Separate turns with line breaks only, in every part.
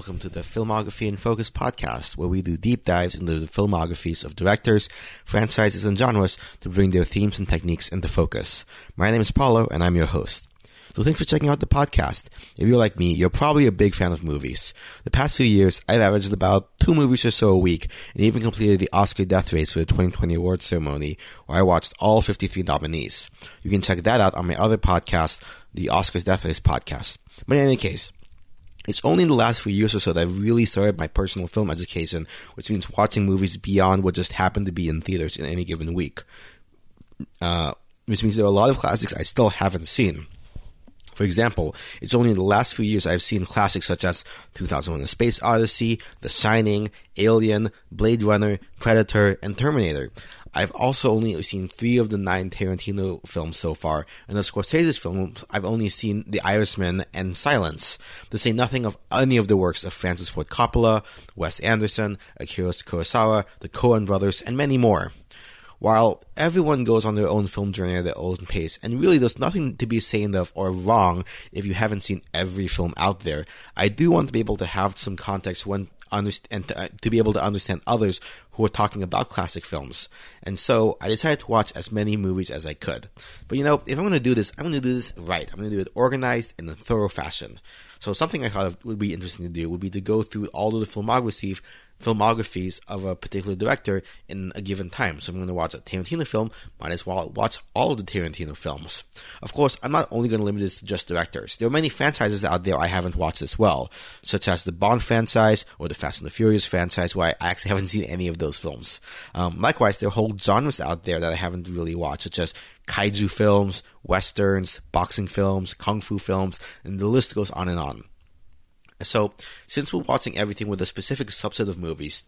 welcome to the Filmography in Focus podcast, where we do deep dives into the filmographies of directors, franchises, and genres to bring their themes and techniques into focus. My name is Paulo, and I'm your host. So thanks for checking out the podcast. If you're like me, you're probably a big fan of movies. The past few years, I've averaged about two movies or so a week, and even completed the Oscar death race for the 2020 awards ceremony, where I watched all 53 nominees. You can check that out on my other podcast, the Oscars Death Race podcast. But in any case, it's only in the last few years or so that I've really started my personal film education, which means watching movies beyond what just happened to be in theaters in any given week. Uh, which means there are a lot of classics I still haven't seen. For example, it's only in the last few years I've seen classics such as 2001 A Space Odyssey, The Shining, Alien, Blade Runner, Predator, and Terminator. I've also only seen three of the nine Tarantino films so far, and of Scorsese's films, I've only seen The Irishman and Silence, to say nothing of any of the works of Francis Ford Coppola, Wes Anderson, Akira Kurosawa, the Coen brothers, and many more. While everyone goes on their own film journey at their own pace, and really there's nothing to be ashamed of or wrong if you haven't seen every film out there, I do want to be able to have some context when understand to, uh, to, be able to understand others who are talking about classic films. And so I decided to watch as many movies as I could. But you know, if I'm going to do this, I'm going to do this right. I'm going to do it organized in a thorough fashion. So something I thought would be interesting to do would be to go through all of the filmography filmographies of a particular director in a given time. So I'm going to watch a Tarantino film, might as well watch all of the Tarantino films. Of course, I'm not only going to limit this to just directors. There are many franchises out there I haven't watched as well, such as the Bond franchise or the Fast and the Furious franchise, where I actually haven't seen any of those films. Um, likewise, there are whole genres out there that I haven't really watched, such as kaiju films, westerns, boxing films, kung fu films, and the list goes on and on. So, since we're watching everything with a specific subset of movies,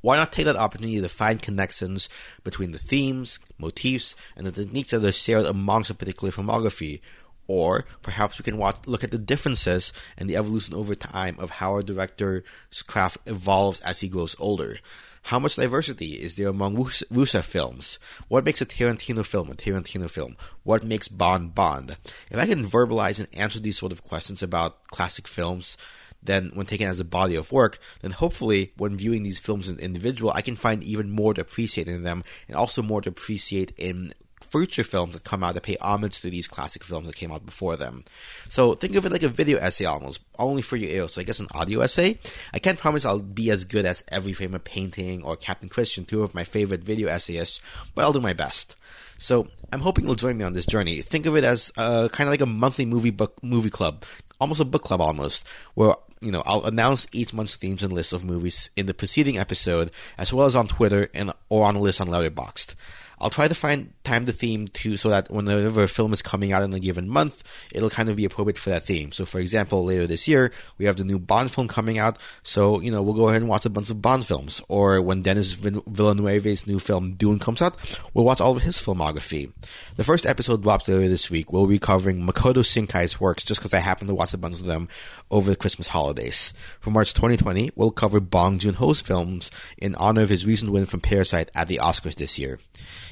why not take that opportunity to find connections between the themes, motifs, and the techniques that are shared amongst a particular filmography? Or perhaps we can watch, look at the differences and the evolution over time of how a director's craft evolves as he grows older. How much diversity is there among Wusa films? What makes a Tarantino film a Tarantino film? What makes Bond Bond? If I can verbalize and answer these sort of questions about classic films, then when taken as a body of work, then hopefully when viewing these films as individual, I can find even more to appreciate in them and also more to appreciate in future films that come out that pay homage to these classic films that came out before them. So think of it like a video essay almost, only for your ears. So I guess an audio essay. I can't promise I'll be as good as Every a Painting or Kaptain Kristian, two of my favorite video essayists, but I'll do my best. So I'm hoping you'll join me on this journey. Think of it as uh, kind of like a monthly movie book movie club, almost a book club almost, where you know, I'll announce each month's themes and lists of movies in the preceding episode, as well as on Twitter and or on a list on Letterboxd. I'll try to find time the theme too, so that whenever a film is coming out in a given month, it'll kind of be appropriate for that theme. So, for example, later this year we have the new Bond film coming out, so you know we'll go ahead and watch a bunch of Bond films. Or when Denis Villeneuve's new film Dune comes out, we'll watch all of his filmography. The first episode drops later this week. We'll be covering Makoto Shinkai's works, just because I happen to watch a bunch of them over the Christmas holidays. For March 2020, we'll cover Bong Joon Ho's films in honor of his recent win from Parasite at the Oscars this year.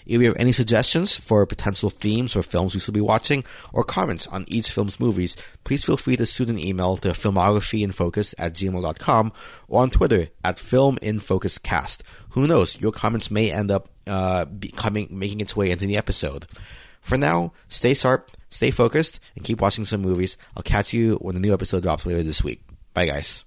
If you have any suggestions for potential themes or films we should be watching, or comments on each film's movies, please feel free to shoot an email to filmographyinfocus at gmail.com or on Twitter at filminfocuscast. Who knows, your comments may end up uh, becoming, making its way into the episode. For now, stay sharp, stay focused, and keep watching some movies. I'll catch you when the new episode drops later this week. Bye, guys.